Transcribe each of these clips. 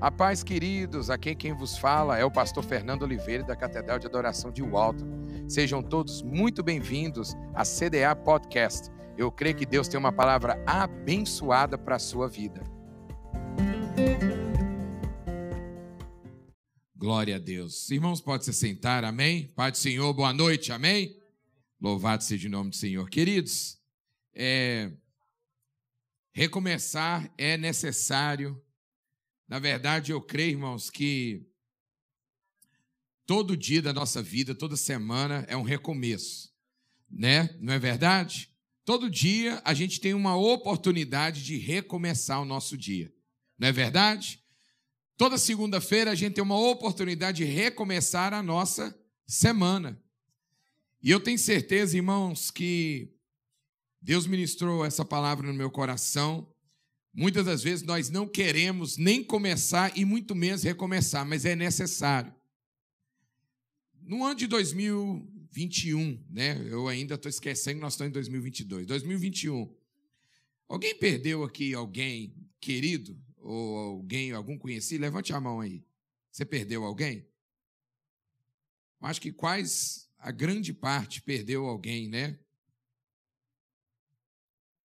A paz, queridos, aqui quem vos fala é o pastor Fernando Oliveira da Catedral de Adoração de Walton. Sejam todos muito bem-vindos à CDA Podcast. Eu creio que Deus tem uma palavra abençoada para a sua vida. Glória a Deus. Irmãos, pode se sentar, amém? Pai do Senhor, boa noite, amém? Louvado seja o nome do Senhor. Queridos, é... recomeçar é necessário na verdade, eu creio, irmãos, que todo dia da nossa vida, toda semana é um recomeço, né? Não é verdade? Todo dia a gente tem uma oportunidade de recomeçar o nosso dia. Não é verdade? Toda segunda-feira a gente tem uma oportunidade de recomeçar a nossa semana. E eu tenho certeza, irmãos, que Deus ministrou essa palavra no meu coração Muitas das vezes nós não queremos nem começar e muito menos recomeçar, mas é necessário. No ano de 2021, né? Eu ainda estou esquecendo que nós estamos em 2022. 2021. Alguém perdeu aqui alguém querido ou alguém, algum conhecido? Levante a mão aí. Você perdeu alguém? Acho que quase a grande parte perdeu alguém, né?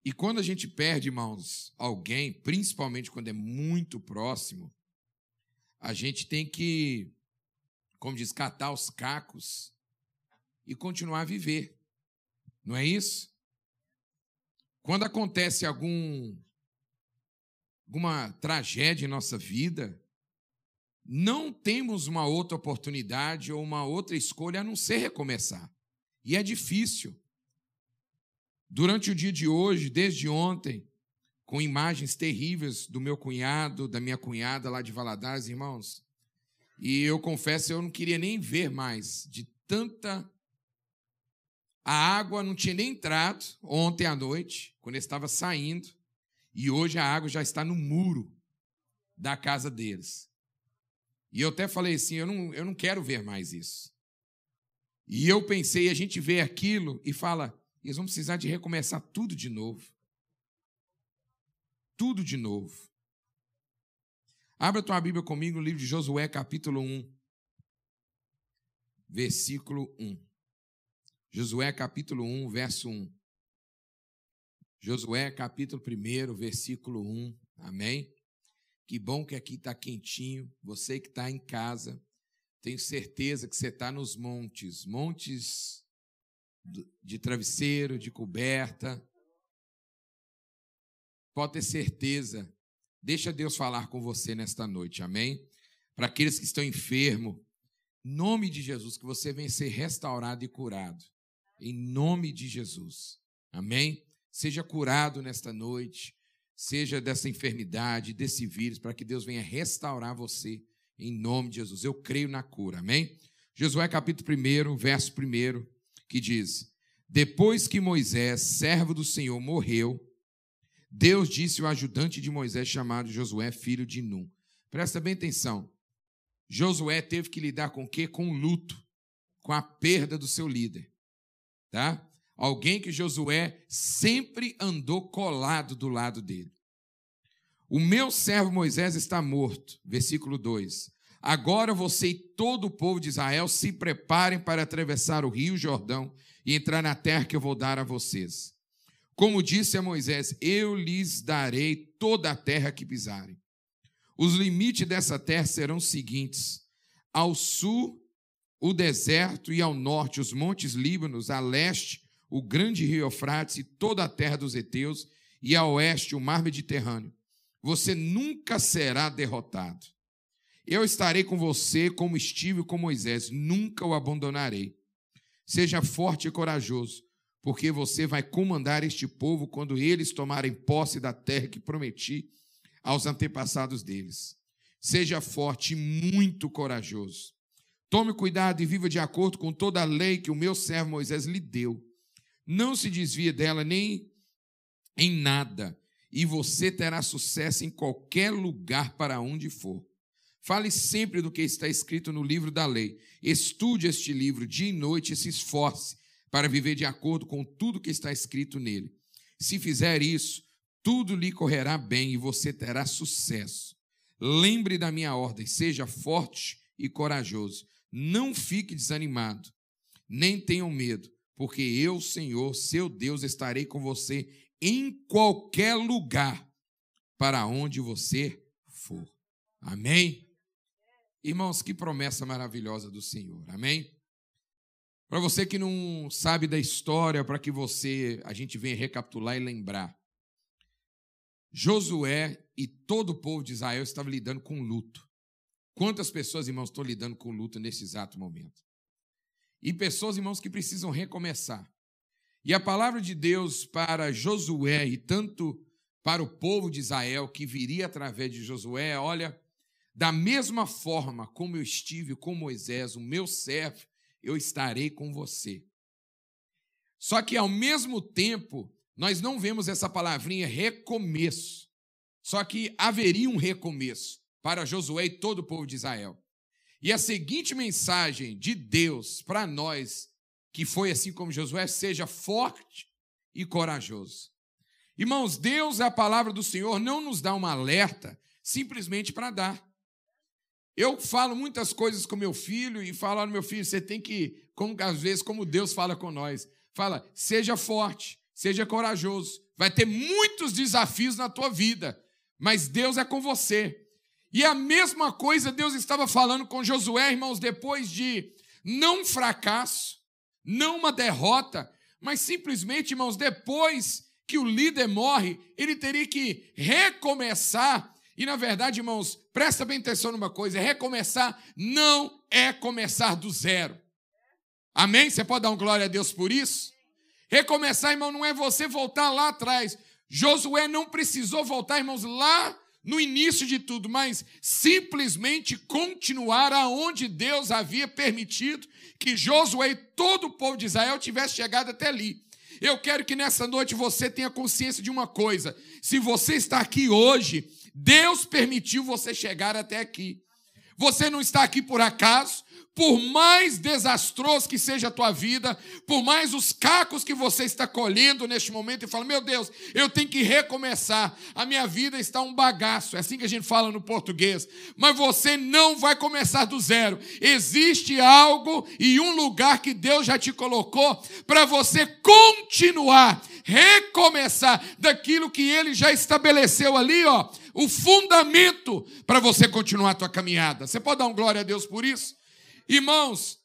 E quando a gente perde, irmãos, alguém, principalmente quando é muito próximo, a gente tem que, como diz, catar os cacos e continuar a viver. Não é isso? Quando acontece algum alguma tragédia em nossa vida, não temos uma outra oportunidade ou uma outra escolha a não ser recomeçar. E é difícil. Durante o dia de hoje, desde ontem, com imagens terríveis do meu cunhado, da minha cunhada lá de Valadares, irmãos. E eu confesso, eu não queria nem ver mais, de tanta. A água não tinha nem entrado ontem à noite, quando eu estava saindo, e hoje a água já está no muro da casa deles. E eu até falei assim: eu não, eu não quero ver mais isso. E eu pensei, a gente vê aquilo e fala, eles vão precisar de recomeçar tudo de novo. Tudo de novo. Abra tua Bíblia comigo no livro de Josué, capítulo 1, versículo 1. Josué, capítulo 1, verso 1. Josué, capítulo 1, versículo 1. Amém? Que bom que aqui está quentinho. Você que está em casa, tenho certeza que você está nos montes montes de travesseiro, de coberta. Pode ter certeza. Deixa Deus falar com você nesta noite, amém? Para aqueles que estão enfermos, em nome de Jesus, que você venha ser restaurado e curado. Em nome de Jesus, amém? Seja curado nesta noite, seja dessa enfermidade, desse vírus, para que Deus venha restaurar você, em nome de Jesus. Eu creio na cura, amém? Josué capítulo 1, verso 1 que diz: Depois que Moisés, servo do Senhor, morreu, Deus disse ao ajudante de Moisés, chamado Josué, filho de Num. Presta bem atenção. Josué teve que lidar com o quê? Com o luto, com a perda do seu líder. Tá? Alguém que Josué sempre andou colado do lado dele. O meu servo Moisés está morto. Versículo 2. Agora você e todo o povo de Israel se preparem para atravessar o rio Jordão e entrar na terra que eu vou dar a vocês. Como disse a Moisés, eu lhes darei toda a terra que pisarem. Os limites dessa terra serão os seguintes: ao sul, o deserto, e ao norte, os montes Líbanos, a leste, o grande rio Eufrates e toda a terra dos heteus, e a oeste, o mar Mediterrâneo. Você nunca será derrotado. Eu estarei com você como estive com Moisés, nunca o abandonarei. Seja forte e corajoso, porque você vai comandar este povo quando eles tomarem posse da terra que prometi aos antepassados deles. Seja forte e muito corajoso. Tome cuidado e viva de acordo com toda a lei que o meu servo Moisés lhe deu. Não se desvie dela nem em nada, e você terá sucesso em qualquer lugar para onde for. Fale sempre do que está escrito no livro da lei. Estude este livro dia e noite e se esforce para viver de acordo com tudo que está escrito nele. Se fizer isso, tudo lhe correrá bem e você terá sucesso. lembre da minha ordem, seja forte e corajoso. Não fique desanimado, nem tenham medo, porque eu, Senhor, seu Deus, estarei com você em qualquer lugar para onde você for. Amém? Irmãos, que promessa maravilhosa do Senhor. Amém? Para você que não sabe da história, para que você a gente venha recapitular e lembrar. Josué e todo o povo de Israel estavam lidando com luto. Quantas pessoas, irmãos, estão lidando com luto nesse exato momento? E pessoas, irmãos, que precisam recomeçar. E a palavra de Deus para Josué e tanto para o povo de Israel que viria através de Josué, olha, da mesma forma como eu estive com Moisés, o meu servo, eu estarei com você. Só que ao mesmo tempo, nós não vemos essa palavrinha recomeço. Só que haveria um recomeço para Josué e todo o povo de Israel. E a seguinte mensagem de Deus para nós, que foi assim como Josué, seja forte e corajoso. Irmãos, Deus, a palavra do Senhor, não nos dá uma alerta simplesmente para dar. Eu falo muitas coisas com meu filho e falo, olha, meu filho, você tem que, como às vezes, como Deus fala com nós, fala, seja forte, seja corajoso. Vai ter muitos desafios na tua vida, mas Deus é com você. E a mesma coisa Deus estava falando com Josué, irmãos, depois de não um fracasso, não uma derrota, mas simplesmente, irmãos, depois que o líder morre, ele teria que recomeçar e na verdade, irmãos, presta bem atenção numa coisa: recomeçar não é começar do zero. Amém? Você pode dar um glória a Deus por isso? Recomeçar, irmão, não é você voltar lá atrás. Josué não precisou voltar, irmãos, lá no início de tudo, mas simplesmente continuar aonde Deus havia permitido que Josué e todo o povo de Israel tivesse chegado até ali. Eu quero que nessa noite você tenha consciência de uma coisa: se você está aqui hoje, Deus permitiu você chegar até aqui. Você não está aqui por acaso, por mais desastroso que seja a tua vida, por mais os cacos que você está colhendo neste momento e fala: "Meu Deus, eu tenho que recomeçar. A minha vida está um bagaço". É assim que a gente fala no português. Mas você não vai começar do zero. Existe algo e um lugar que Deus já te colocou para você continuar, recomeçar daquilo que ele já estabeleceu ali, ó, o fundamento para você continuar a tua caminhada. Você pode dar um glória a Deus por isso? Irmãos,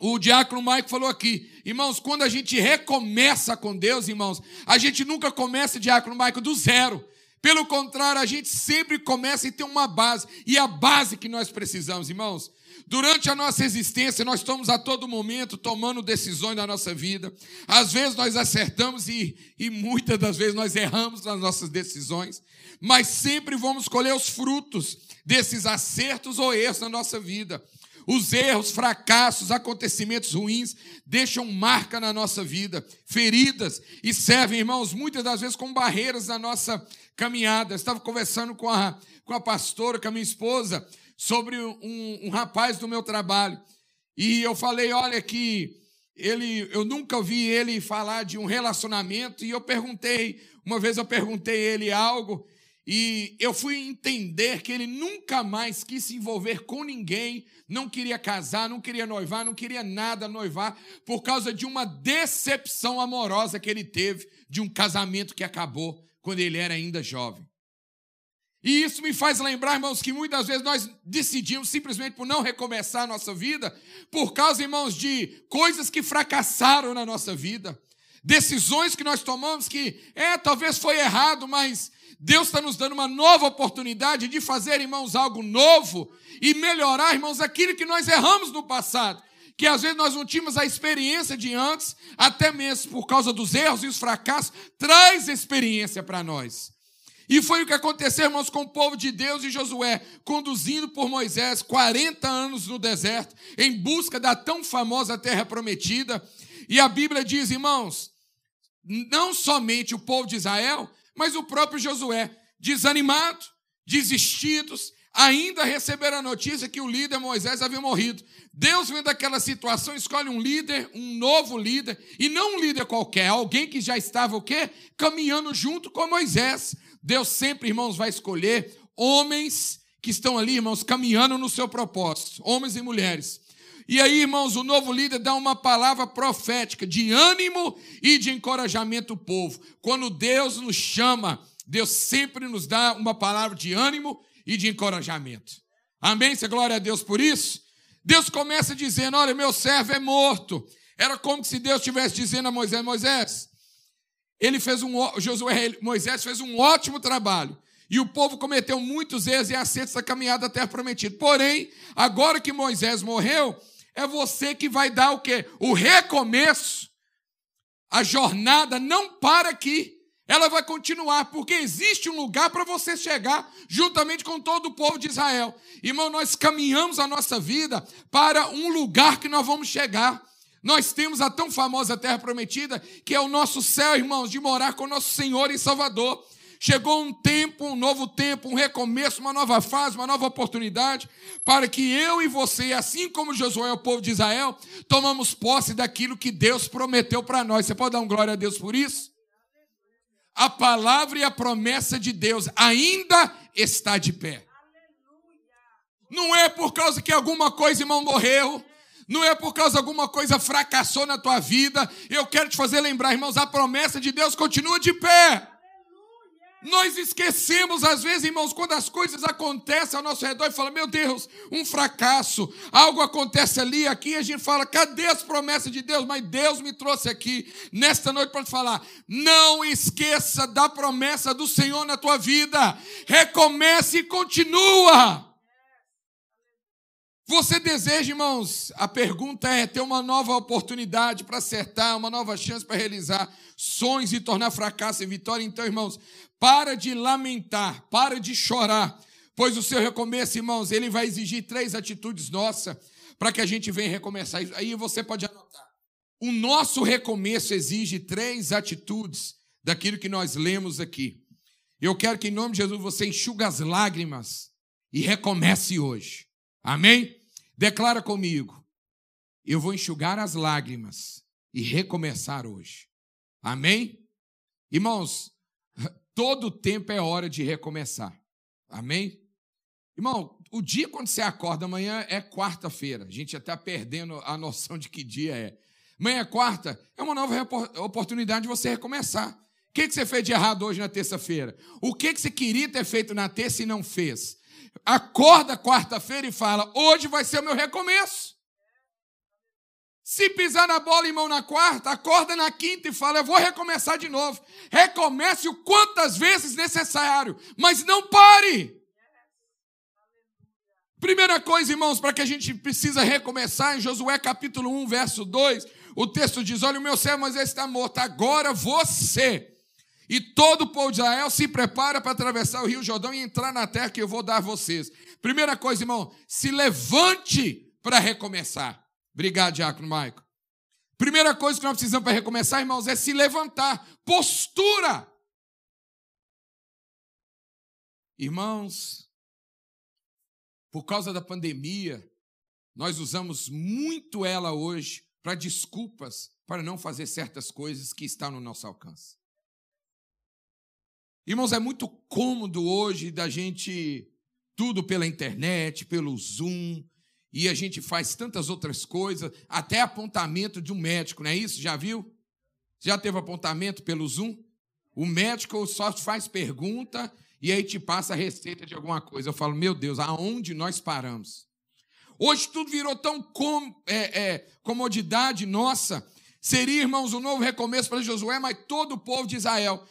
o diácono Maico falou aqui, irmãos, quando a gente recomeça com Deus, irmãos, a gente nunca começa, diácono Maico, do zero. Pelo contrário, a gente sempre começa e tem uma base, e a base que nós precisamos, irmãos. Durante a nossa existência, nós estamos a todo momento tomando decisões na nossa vida. Às vezes nós acertamos e, e muitas das vezes nós erramos nas nossas decisões, mas sempre vamos colher os frutos desses acertos ou erros na nossa vida. Os erros, fracassos, acontecimentos ruins deixam marca na nossa vida, feridas, e servem, irmãos, muitas das vezes como barreiras na nossa caminhada. Eu estava conversando com a, com a pastora, com a minha esposa, sobre um, um rapaz do meu trabalho. E eu falei: olha, que ele, eu nunca vi ele falar de um relacionamento, e eu perguntei, uma vez eu perguntei ele algo, e eu fui entender que ele nunca mais quis se envolver com ninguém, não queria casar, não queria noivar, não queria nada noivar, por causa de uma decepção amorosa que ele teve de um casamento que acabou quando ele era ainda jovem. E isso me faz lembrar, irmãos, que muitas vezes nós decidimos simplesmente por não recomeçar a nossa vida, por causa, irmãos, de coisas que fracassaram na nossa vida, decisões que nós tomamos que, é, talvez foi errado, mas Deus está nos dando uma nova oportunidade de fazer, irmãos, algo novo e melhorar, irmãos, aquilo que nós erramos no passado. Que às vezes nós não tínhamos a experiência de antes, até mesmo por causa dos erros e os fracassos, traz experiência para nós. E foi o que aconteceu, irmãos, com o povo de Deus e Josué, conduzindo por Moisés 40 anos no deserto, em busca da tão famosa terra prometida. E a Bíblia diz, irmãos, não somente o povo de Israel, mas o próprio Josué, desanimado, desistidos, ainda receberam a notícia que o líder Moisés havia morrido. Deus, vendo aquela situação, escolhe um líder, um novo líder, e não um líder qualquer, alguém que já estava o quê? Caminhando junto com Moisés. Deus sempre, irmãos, vai escolher homens que estão ali, irmãos, caminhando no seu propósito, homens e mulheres. E aí, irmãos, o novo líder dá uma palavra profética de ânimo e de encorajamento ao povo. Quando Deus nos chama, Deus sempre nos dá uma palavra de ânimo e de encorajamento. Amém? Você glória a Deus por isso? Deus começa dizendo: Olha, meu servo é morto. Era como se Deus estivesse dizendo a Moisés: Moisés, ele fez um, Josué, Moisés fez um ótimo trabalho. E o povo cometeu muitos erros e acertos da caminhada da terra prometida. Porém, agora que Moisés morreu, é você que vai dar o quê? O recomeço. A jornada não para aqui. Ela vai continuar, porque existe um lugar para você chegar juntamente com todo o povo de Israel. Irmão, nós caminhamos a nossa vida para um lugar que nós vamos chegar. Nós temos a tão famosa terra prometida, que é o nosso céu, irmãos, de morar com o nosso Senhor e Salvador. Chegou um tempo, um novo tempo, um recomeço, uma nova fase, uma nova oportunidade, para que eu e você, assim como Josué, o povo de Israel, tomamos posse daquilo que Deus prometeu para nós. Você pode dar um glória a Deus por isso? A palavra e a promessa de Deus ainda está de pé. Não é por causa que alguma coisa, irmão, morreu, não é por causa de alguma coisa fracassou na tua vida. Eu quero te fazer lembrar, irmãos, a promessa de Deus continua de pé. Nós esquecemos, às vezes, irmãos, quando as coisas acontecem ao nosso redor e fala, meu Deus, um fracasso, algo acontece ali, aqui, a gente fala, cadê as promessas de Deus? Mas Deus me trouxe aqui nesta noite para te falar, não esqueça da promessa do Senhor na tua vida, recomece e continua. Você deseja, irmãos, a pergunta é ter uma nova oportunidade para acertar, uma nova chance para realizar sonhos e tornar fracasso em vitória? Então, irmãos, para de lamentar, para de chorar, pois o seu recomeço, irmãos, ele vai exigir três atitudes nossas para que a gente venha recomeçar. Aí você pode anotar. O nosso recomeço exige três atitudes daquilo que nós lemos aqui. Eu quero que, em nome de Jesus, você enxuga as lágrimas e recomece hoje. Amém? Declara comigo. Eu vou enxugar as lágrimas e recomeçar hoje. Amém? Irmãos, todo tempo é hora de recomeçar. Amém? Irmão, o dia quando você acorda amanhã é quarta-feira. A gente já está perdendo a noção de que dia é. Amanhã é quarta, é uma nova oportunidade de você recomeçar. O que, que você fez de errado hoje na terça-feira? O que, que você queria ter feito na terça e não fez? Acorda quarta-feira e fala: hoje vai ser o meu recomeço. Se pisar na bola, irmão, na quarta, acorda na quinta e fala: eu vou recomeçar de novo. Recomece o quantas vezes necessário, mas não pare. Primeira coisa, irmãos, para que a gente precisa recomeçar, em Josué capítulo 1, verso 2, o texto diz: Olha, o meu servo Moisés está morto, agora você e todo o povo de Israel se prepara para atravessar o rio Jordão e entrar na terra que eu vou dar a vocês. Primeira coisa, irmão, se levante para recomeçar. Obrigado, Diácono Maico. Primeira coisa que nós precisamos para recomeçar, irmãos, é se levantar. Postura. Irmãos, por causa da pandemia, nós usamos muito ela hoje para desculpas para não fazer certas coisas que estão no nosso alcance. Irmãos, é muito cômodo hoje da gente tudo pela internet, pelo Zoom, e a gente faz tantas outras coisas, até apontamento de um médico, não é isso? Já viu? Já teve apontamento pelo Zoom? O médico só faz pergunta e aí te passa a receita de alguma coisa. Eu falo, meu Deus, aonde nós paramos? Hoje tudo virou tão com, é, é, comodidade nossa. Seria, irmãos, um novo recomeço para Josué, mas todo o povo de Israel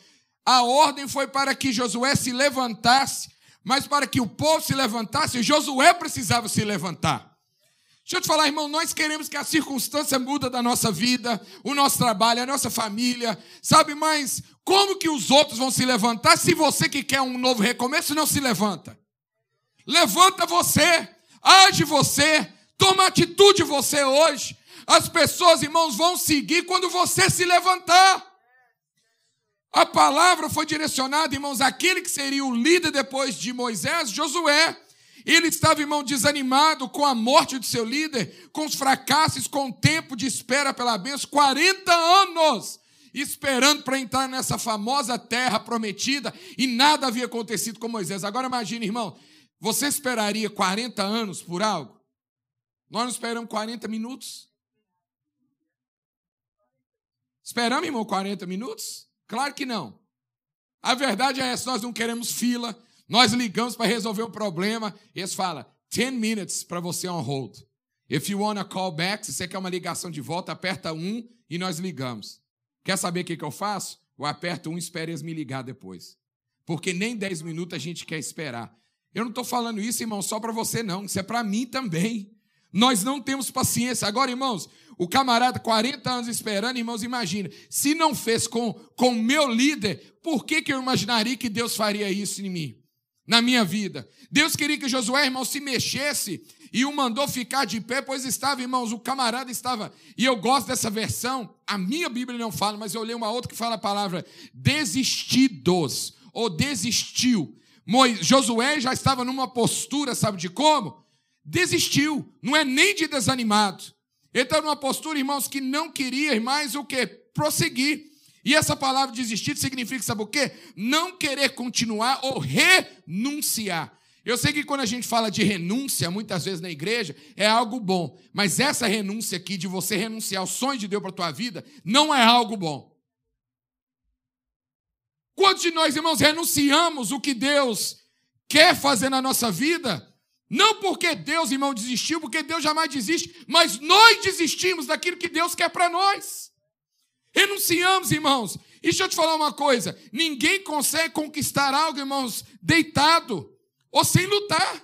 a ordem foi para que Josué se levantasse, mas para que o povo se levantasse, Josué precisava se levantar. Deixa eu te falar, irmão, nós queremos que a circunstância muda da nossa vida, o nosso trabalho, a nossa família, sabe? Mas como que os outros vão se levantar se você que quer um novo recomeço não se levanta? Levanta você, age você, toma atitude você hoje. As pessoas, irmãos, vão seguir quando você se levantar. A palavra foi direcionada, irmãos, àquele que seria o líder depois de Moisés, Josué. Ele estava, irmão, desanimado com a morte de seu líder, com os fracassos, com o tempo de espera pela bênção, 40 anos esperando para entrar nessa famosa terra prometida e nada havia acontecido com Moisés. Agora imagine, irmão, Você esperaria 40 anos por algo? Nós não esperamos 40 minutos? Esperamos, irmão, 40 minutos? Claro que não. A verdade é essa: nós não queremos fila, nós ligamos para resolver um problema, eles falam 10 minutes para você on hold. If you want a call back, se você quer uma ligação de volta, aperta um e nós ligamos. Quer saber o que, que eu faço? Eu aperto um e espero eles me ligar depois. Porque nem 10 minutos a gente quer esperar. Eu não estou falando isso, irmão, só para você, não. Isso é para mim também. Nós não temos paciência. Agora, irmãos, o camarada, 40 anos esperando, irmãos, imagina. Se não fez com o meu líder, por que, que eu imaginaria que Deus faria isso em mim? Na minha vida. Deus queria que Josué, irmão, se mexesse e o mandou ficar de pé, pois estava, irmãos, o camarada estava. E eu gosto dessa versão, a minha Bíblia não fala, mas eu li uma outra que fala a palavra desistidos, ou desistiu. Josué já estava numa postura, sabe de como? Desistiu, não é nem de desanimado. Ele está numa postura, irmãos, que não queria mais o que? Prosseguir. E essa palavra desistir significa, sabe o quê? Não querer continuar ou renunciar. Eu sei que quando a gente fala de renúncia, muitas vezes na igreja, é algo bom. Mas essa renúncia aqui, de você renunciar ao sonho de Deus para a tua vida, não é algo bom. Quantos de nós, irmãos, renunciamos o que Deus quer fazer na nossa vida? Não porque Deus, irmão, desistiu, porque Deus jamais desiste, mas nós desistimos daquilo que Deus quer para nós. Renunciamos, irmãos. E deixa eu te falar uma coisa: ninguém consegue conquistar algo, irmãos, deitado ou sem lutar.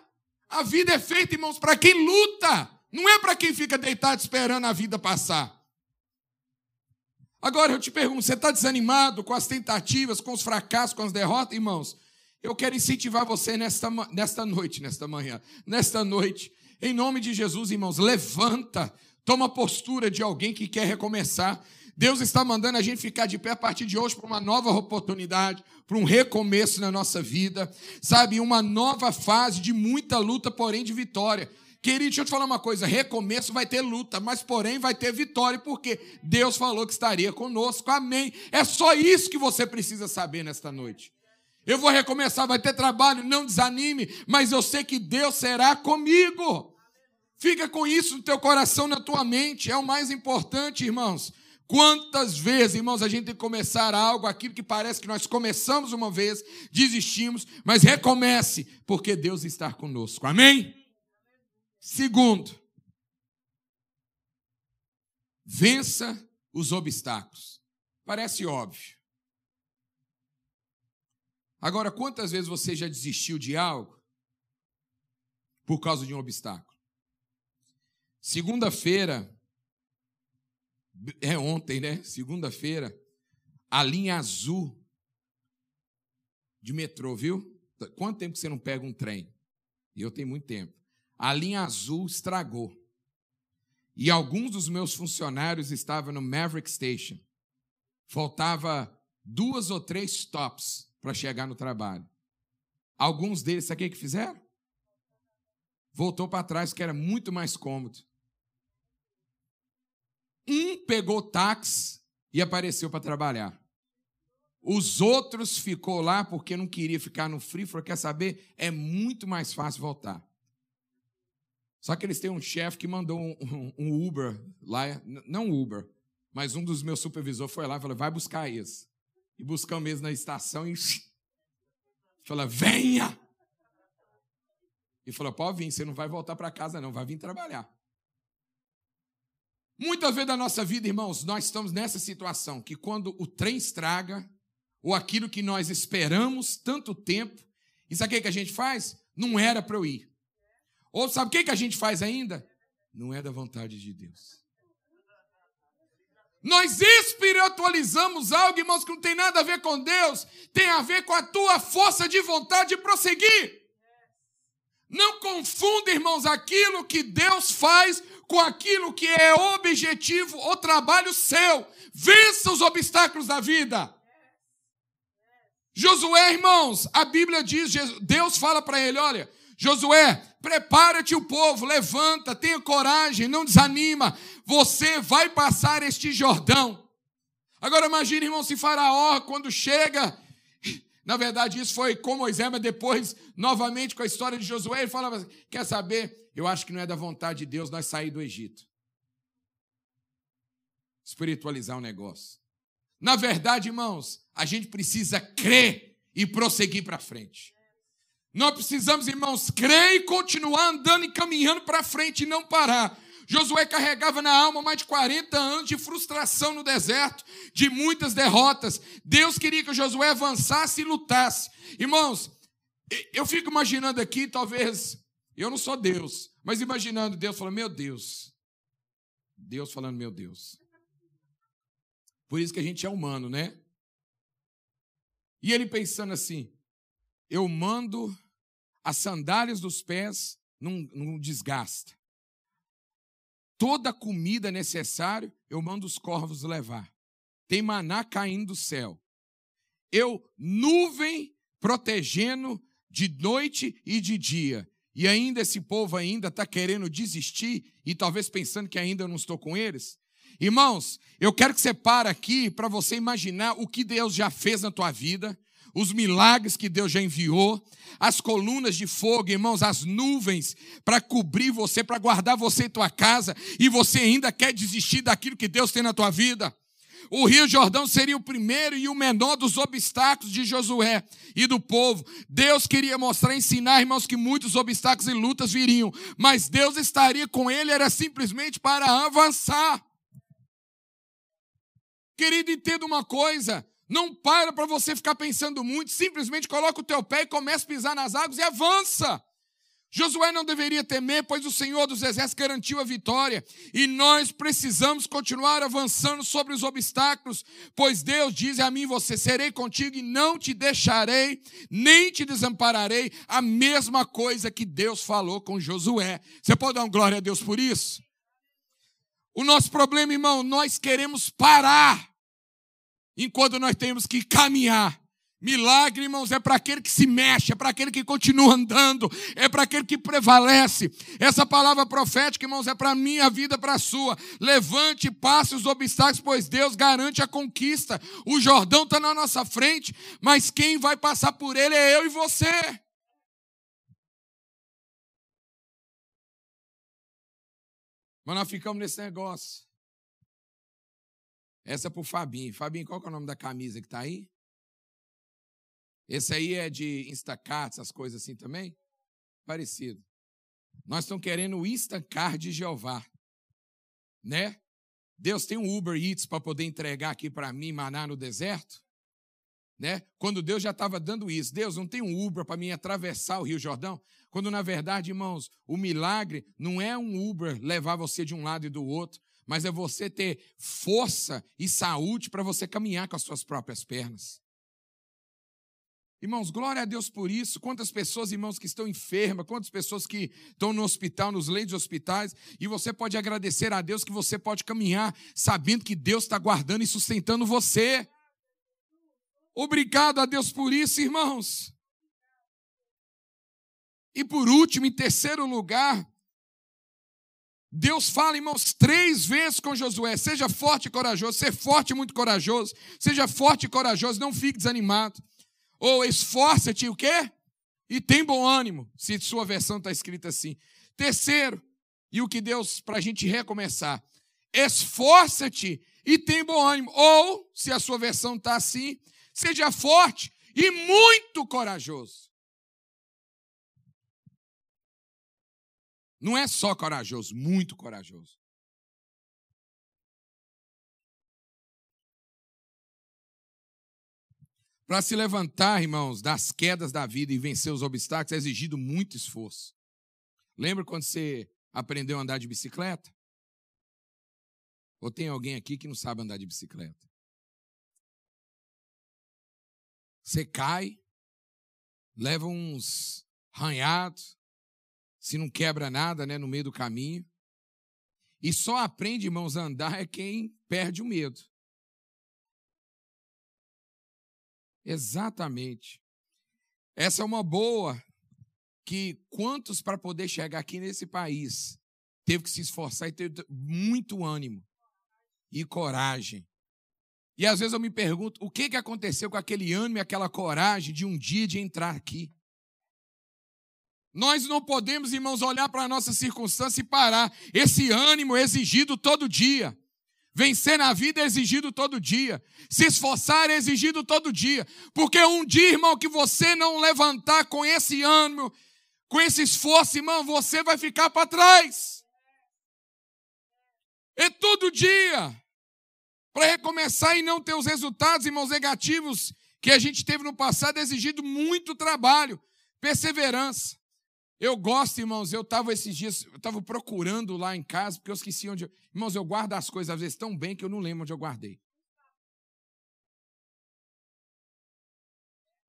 A vida é feita, irmãos, para quem luta, não é para quem fica deitado esperando a vida passar. Agora eu te pergunto: você está desanimado com as tentativas, com os fracassos, com as derrotas, irmãos? Eu quero incentivar você nesta, nesta noite, nesta manhã, nesta noite, em nome de Jesus, irmãos, levanta, toma a postura de alguém que quer recomeçar. Deus está mandando a gente ficar de pé a partir de hoje para uma nova oportunidade, para um recomeço na nossa vida, sabe? Uma nova fase de muita luta, porém de vitória. Querido, deixa eu te falar uma coisa: recomeço vai ter luta, mas porém vai ter vitória, porque Deus falou que estaria conosco. Amém. É só isso que você precisa saber nesta noite. Eu vou recomeçar, vai ter trabalho, não desanime, mas eu sei que Deus será comigo. Fica com isso no teu coração, na tua mente, é o mais importante, irmãos. Quantas vezes, irmãos, a gente tem que começar algo, aquilo que parece que nós começamos uma vez, desistimos, mas recomece, porque Deus está conosco. Amém? Segundo, vença os obstáculos. Parece óbvio. Agora, quantas vezes você já desistiu de algo por causa de um obstáculo? Segunda-feira, é ontem, né? Segunda-feira, a linha azul de metrô, viu? Quanto tempo você não pega um trem? Eu tenho muito tempo. A linha azul estragou. E alguns dos meus funcionários estavam no Maverick Station. Faltava duas ou três stops para chegar no trabalho. Alguns deles, sabe o que fizeram? Voltou para trás, que era muito mais cômodo. Um pegou táxi e apareceu para trabalhar. Os outros ficou lá porque não queria ficar no frio, falou, quer saber? É muito mais fácil voltar. Só que eles têm um chefe que mandou um, um, um, Uber lá, não Uber, mas um dos meus supervisores foi lá e falou, vai buscar eles. E buscamos eles na estação e falou, venha! E falou, pode vir, você não vai voltar para casa não, vai vir trabalhar. Muitas vezes da nossa vida, irmãos, nós estamos nessa situação que quando o trem estraga, ou aquilo que nós esperamos tanto tempo, e sabe o que a gente faz? Não era para eu ir. Ou sabe o que a gente faz ainda? Não é da vontade de Deus. Nós espiritualizamos algo, irmãos, que não tem nada a ver com Deus, tem a ver com a tua força de vontade de prosseguir. Não confunda, irmãos, aquilo que Deus faz com aquilo que é objetivo ou trabalho seu. Vença os obstáculos da vida. Josué, irmãos, a Bíblia diz, Deus fala para ele: olha, Josué, prepara-te o povo, levanta, tenha coragem, não desanima, você vai passar este Jordão. Agora imagine, irmão, se Faraó, quando chega Na verdade, isso foi com Moisés, mas depois, novamente, com a história de Josué, ele falava: assim, quer saber? Eu acho que não é da vontade de Deus nós sair do Egito. Espiritualizar o negócio. Na verdade, irmãos, a gente precisa crer e prosseguir para frente. Nós precisamos, irmãos, crer e continuar andando e caminhando para frente e não parar. Josué carregava na alma mais de 40 anos de frustração no deserto, de muitas derrotas. Deus queria que Josué avançasse e lutasse. Irmãos, eu fico imaginando aqui, talvez, eu não sou Deus, mas imaginando Deus falando: Meu Deus. Deus falando: Meu Deus. Por isso que a gente é humano, né? E ele pensando assim: Eu mando as sandálias dos pés não, não desgasta. Toda a comida necessária eu mando os corvos levar. Tem maná caindo do céu. Eu, nuvem protegendo de noite e de dia. E ainda esse povo ainda está querendo desistir e talvez pensando que ainda eu não estou com eles. Irmãos, eu quero que você pare aqui para você imaginar o que Deus já fez na tua vida, os milagres que Deus já enviou, as colunas de fogo, irmãos, as nuvens para cobrir você, para guardar você e tua casa, e você ainda quer desistir daquilo que Deus tem na tua vida. O Rio Jordão seria o primeiro e o menor dos obstáculos de Josué e do povo. Deus queria mostrar, ensinar, irmãos, que muitos obstáculos e lutas viriam, mas Deus estaria com ele, era simplesmente para avançar. Querido, entenda uma coisa: não para para você ficar pensando muito, simplesmente coloca o teu pé e começa a pisar nas águas e avança. Josué não deveria temer, pois o Senhor dos Exércitos garantiu a vitória, e nós precisamos continuar avançando sobre os obstáculos, pois Deus diz a mim: Você serei contigo e não te deixarei, nem te desampararei. A mesma coisa que Deus falou com Josué. Você pode dar um glória a Deus por isso? O nosso problema, irmão, nós queremos parar enquanto nós temos que caminhar. Milagre, irmãos, é para aquele que se mexe, é para aquele que continua andando, é para aquele que prevalece. Essa palavra profética, irmãos, é para a minha vida, para a sua. Levante e passe os obstáculos, pois Deus garante a conquista. O Jordão está na nossa frente, mas quem vai passar por ele é eu e você. Mas nós ficamos nesse negócio. Essa é para o Fabinho. Fabinho, qual é o nome da camisa que está aí? Esse aí é de Instacart, essas coisas assim também? Parecido. Nós estamos querendo o Instacart de Jeová. Né? Deus tem um Uber Eats para poder entregar aqui para mim, maná no deserto? Né? Quando Deus já estava dando isso. Deus não tem um Uber para mim atravessar o Rio Jordão? Quando na verdade, irmãos, o milagre não é um Uber levar você de um lado e do outro mas é você ter força e saúde para você caminhar com as suas próprias pernas. Irmãos, glória a Deus por isso. Quantas pessoas, irmãos, que estão enfermas, quantas pessoas que estão no hospital, nos leitos de hospitais, e você pode agradecer a Deus que você pode caminhar sabendo que Deus está guardando e sustentando você. Obrigado a Deus por isso, irmãos. E por último, em terceiro lugar, Deus fala, irmãos, três vezes com Josué: seja forte e corajoso, ser forte e muito corajoso, seja forte e corajoso, não fique desanimado. Ou esforça-te, o quê? E tem bom ânimo, se sua versão está escrita assim. Terceiro, e o que Deus, para a gente recomeçar, esforça-te e tem bom ânimo. Ou, se a sua versão está assim, seja forte e muito corajoso. Não é só corajoso, muito corajoso. Para se levantar, irmãos, das quedas da vida e vencer os obstáculos é exigido muito esforço. Lembra quando você aprendeu a andar de bicicleta? Ou tem alguém aqui que não sabe andar de bicicleta? Você cai, leva uns ranhados, se não quebra nada né, no meio do caminho. E só aprende, irmãos, a andar é quem perde o medo. Exatamente. Essa é uma boa que quantos para poder chegar aqui nesse país teve que se esforçar e ter muito ânimo e coragem. E às vezes eu me pergunto, o que, que aconteceu com aquele ânimo e aquela coragem de um dia de entrar aqui? Nós não podemos, irmãos, olhar para a nossa circunstância e parar. Esse ânimo é exigido todo dia. Vencer na vida é exigido todo dia. Se esforçar é exigido todo dia. Porque um dia, irmão, que você não levantar com esse ânimo, com esse esforço, irmão, você vai ficar para trás. É todo dia. Para recomeçar e não ter os resultados, irmãos, negativos que a gente teve no passado, é exigido muito trabalho, perseverança. Eu gosto, irmãos, eu estava esses dias, eu estava procurando lá em casa, porque eu esqueci onde. Irmãos, eu guardo as coisas às vezes tão bem que eu não lembro onde eu guardei.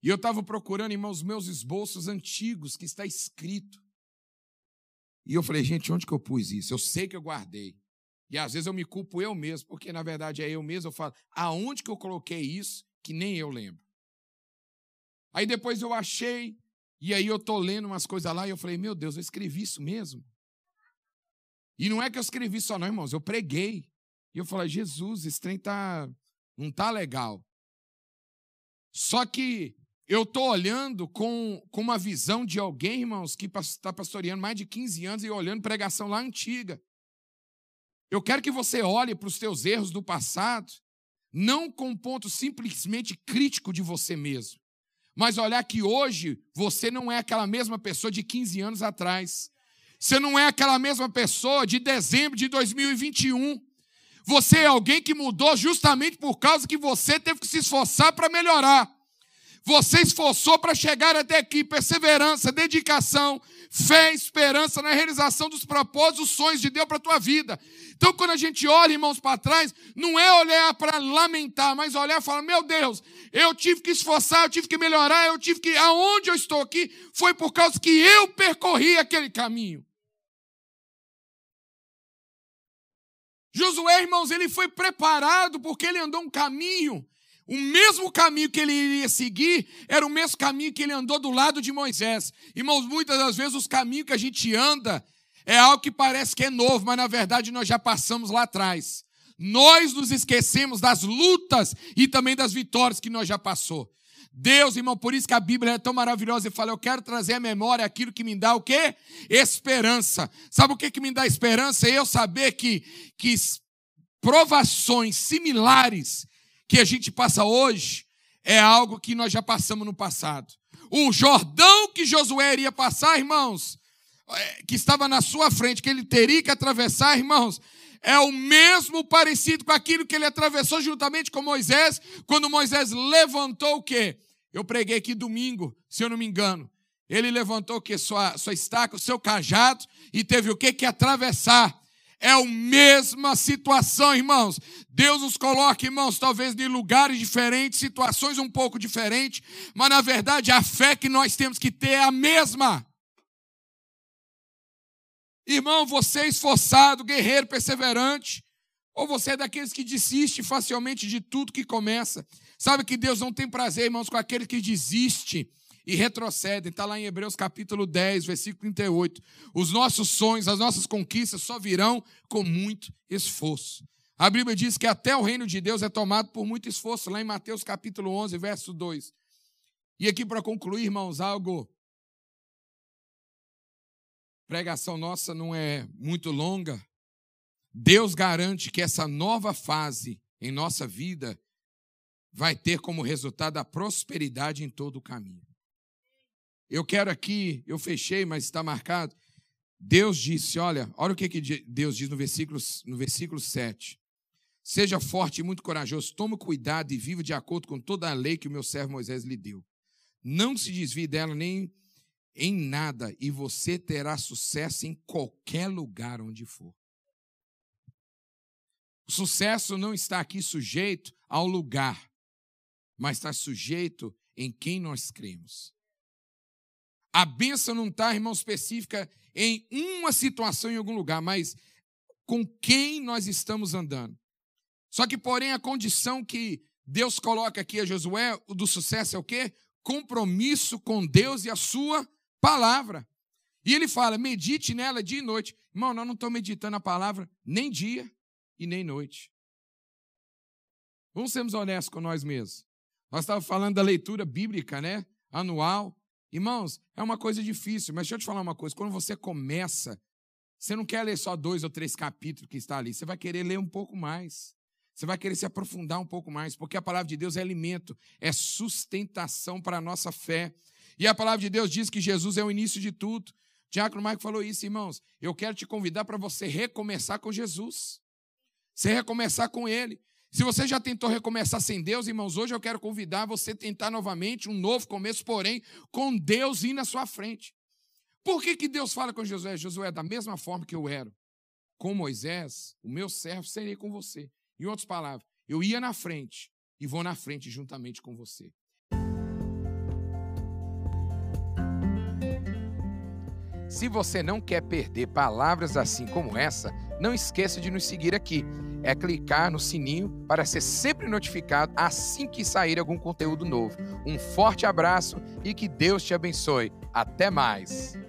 E eu estava procurando, irmãos, meus esboços antigos, que está escrito. E eu falei, gente, onde que eu pus isso? Eu sei que eu guardei. E às vezes eu me culpo eu mesmo, porque na verdade é eu mesmo. Eu falo, aonde que eu coloquei isso que nem eu lembro? Aí depois eu achei, e aí eu tô lendo umas coisas lá e eu falei, meu Deus, eu escrevi isso mesmo? E não é que eu escrevi só não, irmãos, eu preguei. E eu falei, Jesus, esse trem tá, não tá legal. Só que eu tô olhando com, com uma visão de alguém, irmãos, que está pastoreando mais de 15 anos e olhando pregação lá antiga. Eu quero que você olhe para os teus erros do passado, não com um ponto simplesmente crítico de você mesmo, mas olhar que hoje você não é aquela mesma pessoa de 15 anos atrás. Você não é aquela mesma pessoa de dezembro de 2021. Você é alguém que mudou justamente por causa que você teve que se esforçar para melhorar. Você esforçou para chegar até aqui, perseverança, dedicação, fé, esperança na realização dos propósitos, sonhos de Deus para a tua vida. Então, quando a gente olha, irmãos, para trás, não é olhar para lamentar, mas olhar e falar: meu Deus, eu tive que esforçar, eu tive que melhorar, eu tive que. Aonde eu estou aqui foi por causa que eu percorri aquele caminho. Josué, irmãos, ele foi preparado porque ele andou um caminho o mesmo caminho que ele iria seguir era o mesmo caminho que ele andou do lado de Moisés. Irmãos, muitas das vezes os caminhos que a gente anda é algo que parece que é novo, mas na verdade nós já passamos lá atrás. Nós nos esquecemos das lutas e também das vitórias que nós já passou. Deus, irmão, por isso que a Bíblia é tão maravilhosa e fala: Eu quero trazer à memória aquilo que me dá o quê? Esperança. Sabe o que, que me dá esperança? Eu saber que, que provações similares que a gente passa hoje é algo que nós já passamos no passado. O Jordão que Josué iria passar, irmãos, é, que estava na sua frente, que ele teria que atravessar, irmãos, é o mesmo parecido com aquilo que ele atravessou juntamente com Moisés, quando Moisés levantou o quê? Eu preguei aqui domingo, se eu não me engano. Ele levantou o quê? Sua, sua estaca, o seu cajado, e teve o quê? Que atravessar. É a mesma situação, irmãos. Deus nos coloca, irmãos, talvez em lugares diferentes, situações um pouco diferentes, mas na verdade a fé que nós temos que ter é a mesma. Irmão, você é esforçado, guerreiro, perseverante, ou você é daqueles que desiste facilmente de tudo que começa? Sabe que Deus não tem prazer, irmãos, com aquele que desiste e retrocedem. Está lá em Hebreus capítulo 10, versículo 38. Os nossos sonhos, as nossas conquistas só virão com muito esforço. A Bíblia diz que até o reino de Deus é tomado por muito esforço, lá em Mateus capítulo 11, verso 2. E aqui para concluir, irmãos, algo. Pregação nossa não é muito longa. Deus garante que essa nova fase em nossa vida vai ter como resultado a prosperidade em todo o caminho. Eu quero aqui, eu fechei, mas está marcado. Deus disse, olha, olha o que, que Deus diz no versículo, no versículo 7. Seja forte e muito corajoso, tome cuidado e viva de acordo com toda a lei que o meu servo Moisés lhe deu. Não se desvie dela nem em nada, e você terá sucesso em qualquer lugar onde for. O sucesso não está aqui sujeito ao lugar, mas está sujeito em quem nós cremos. A bênção não está, irmão, específica em uma situação em algum lugar, mas com quem nós estamos andando. Só que, porém, a condição que Deus coloca aqui a Josué do sucesso é o quê? Compromisso com Deus e a sua palavra. E ele fala: medite nela dia e noite. Irmão, nós não estamos meditando a palavra nem dia e nem noite. Vamos sermos honestos com nós mesmos. Nós estávamos falando da leitura bíblica, né? Anual. Irmãos, é uma coisa difícil, mas deixa eu te falar uma coisa. Quando você começa, você não quer ler só dois ou três capítulos que está ali, você vai querer ler um pouco mais. Você vai querer se aprofundar um pouco mais, porque a palavra de Deus é alimento, é sustentação para a nossa fé. E a palavra de Deus diz que Jesus é o início de tudo. Diácono Marco falou isso, irmãos. Eu quero te convidar para você recomeçar com Jesus. Você recomeçar com Ele. Se você já tentou recomeçar sem Deus, irmãos, hoje eu quero convidar você a tentar novamente um novo começo, porém, com Deus indo na sua frente. Por que, que Deus fala com Josué? Josué, da mesma forma que eu era com Moisés, o meu servo, serei com você. Em outras palavras, eu ia na frente e vou na frente juntamente com você. Se você não quer perder palavras assim como essa, não esqueça de nos seguir aqui. É clicar no sininho para ser sempre notificado assim que sair algum conteúdo novo. Um forte abraço e que Deus te abençoe. Até mais!